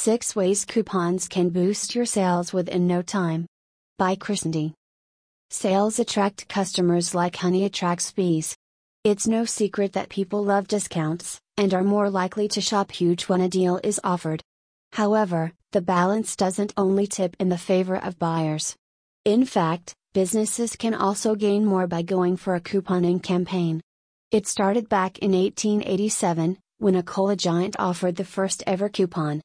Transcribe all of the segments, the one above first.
6 Ways Coupons Can Boost Your Sales Within No Time. By Chrisandy. Sales attract customers like honey attracts bees. It's no secret that people love discounts, and are more likely to shop huge when a deal is offered. However, the balance doesn't only tip in the favor of buyers. In fact, businesses can also gain more by going for a couponing campaign. It started back in 1887, when a cola giant offered the first ever coupon.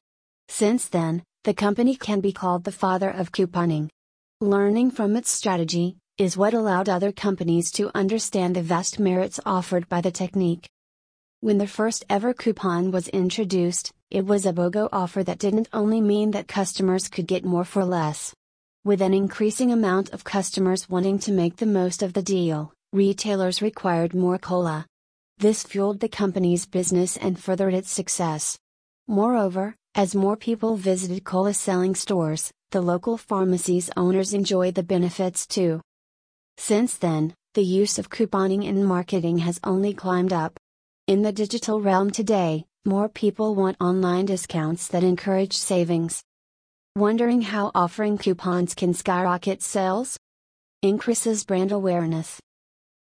Since then, the company can be called the father of couponing. Learning from its strategy is what allowed other companies to understand the vast merits offered by the technique. When the first ever coupon was introduced, it was a BOGO offer that didn't only mean that customers could get more for less. With an increasing amount of customers wanting to make the most of the deal, retailers required more cola. This fueled the company's business and furthered its success. Moreover, as more people visited cola selling stores, the local pharmacies' owners enjoyed the benefits too. Since then, the use of couponing in marketing has only climbed up. In the digital realm today, more people want online discounts that encourage savings. Wondering how offering coupons can skyrocket sales? Increases brand awareness.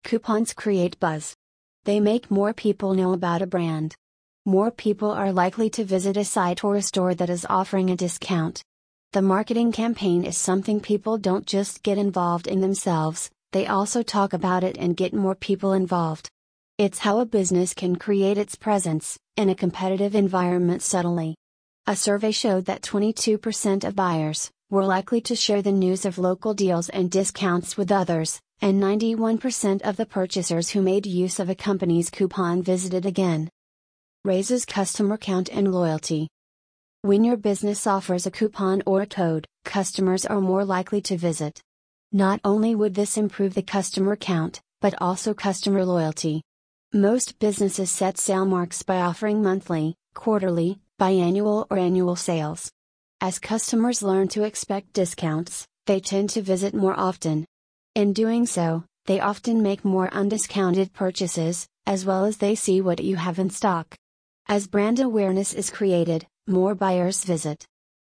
Coupons create buzz. They make more people know about a brand. More people are likely to visit a site or a store that is offering a discount. The marketing campaign is something people don't just get involved in themselves, they also talk about it and get more people involved. It's how a business can create its presence, in a competitive environment subtly. A survey showed that 22% of buyers were likely to share the news of local deals and discounts with others, and 91% of the purchasers who made use of a company's coupon visited again. Raises customer count and loyalty. When your business offers a coupon or a code, customers are more likely to visit. Not only would this improve the customer count, but also customer loyalty. Most businesses set sale marks by offering monthly, quarterly, biannual, or annual sales. As customers learn to expect discounts, they tend to visit more often. In doing so, they often make more undiscounted purchases, as well as they see what you have in stock. As brand awareness is created, more buyers visit.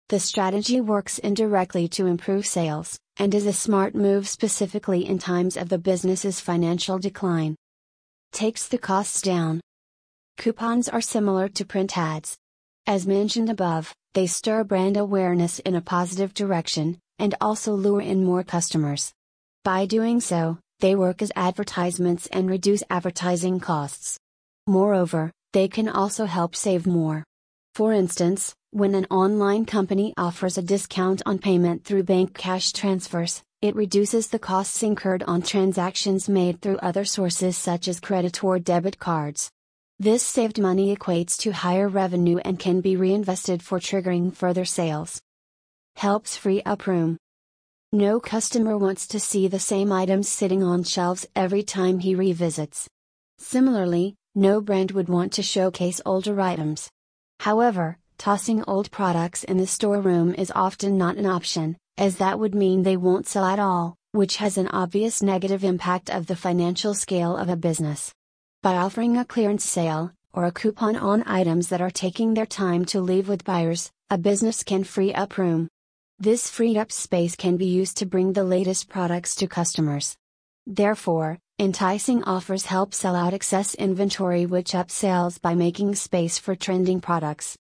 The strategy works indirectly to improve sales, and is a smart move specifically in times of the business's financial decline takes the costs down. Coupons are similar to print ads. As mentioned above, they stir brand awareness in a positive direction, and also lure in more customers. By doing so, they work as advertisements and reduce advertising costs. Moreover, they can also help save more. For instance, when an online company offers a discount on payment through bank cash transfers, it reduces the costs incurred on transactions made through other sources such as credit or debit cards. This saved money equates to higher revenue and can be reinvested for triggering further sales. Helps free up room. No customer wants to see the same items sitting on shelves every time he revisits. Similarly, no brand would want to showcase older items. However, tossing old products in the storeroom is often not an option, as that would mean they won't sell at all, which has an obvious negative impact of the financial scale of a business. By offering a clearance sale, or a coupon on items that are taking their time to leave with buyers, a business can free up room. This freed up space can be used to bring the latest products to customers. Therefore, enticing offers help sell out excess inventory, which up sales by making space for trending products.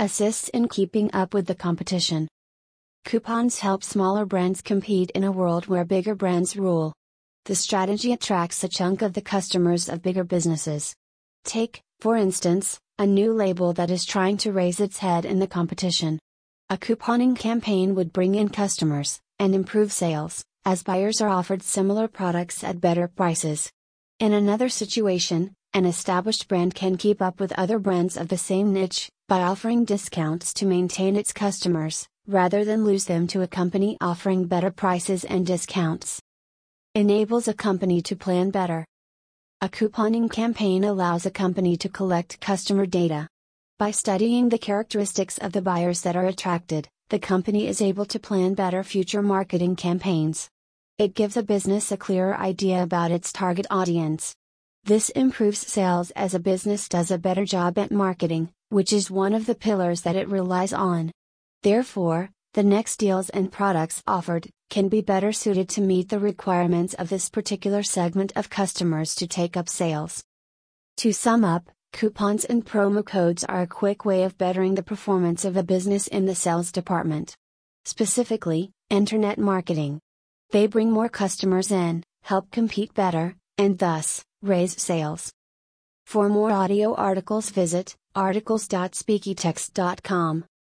Assists in keeping up with the competition. Coupons help smaller brands compete in a world where bigger brands rule. The strategy attracts a chunk of the customers of bigger businesses. Take, for instance, a new label that is trying to raise its head in the competition. A couponing campaign would bring in customers, and improve sales, as buyers are offered similar products at better prices. In another situation, an established brand can keep up with other brands of the same niche, by offering discounts to maintain its customers, rather than lose them to a company offering better prices and discounts. Enables a company to plan better. A couponing campaign allows a company to collect customer data. By studying the characteristics of the buyers that are attracted, the company is able to plan better future marketing campaigns. It gives a business a clearer idea about its target audience. This improves sales as a business does a better job at marketing, which is one of the pillars that it relies on. Therefore, the next deals and products offered can be better suited to meet the requirements of this particular segment of customers to take up sales. To sum up, coupons and promo codes are a quick way of bettering the performance of a business in the sales department. Specifically, internet marketing. They bring more customers in, help compete better, and thus, raise sales. For more audio articles visit articles.speakytext.com.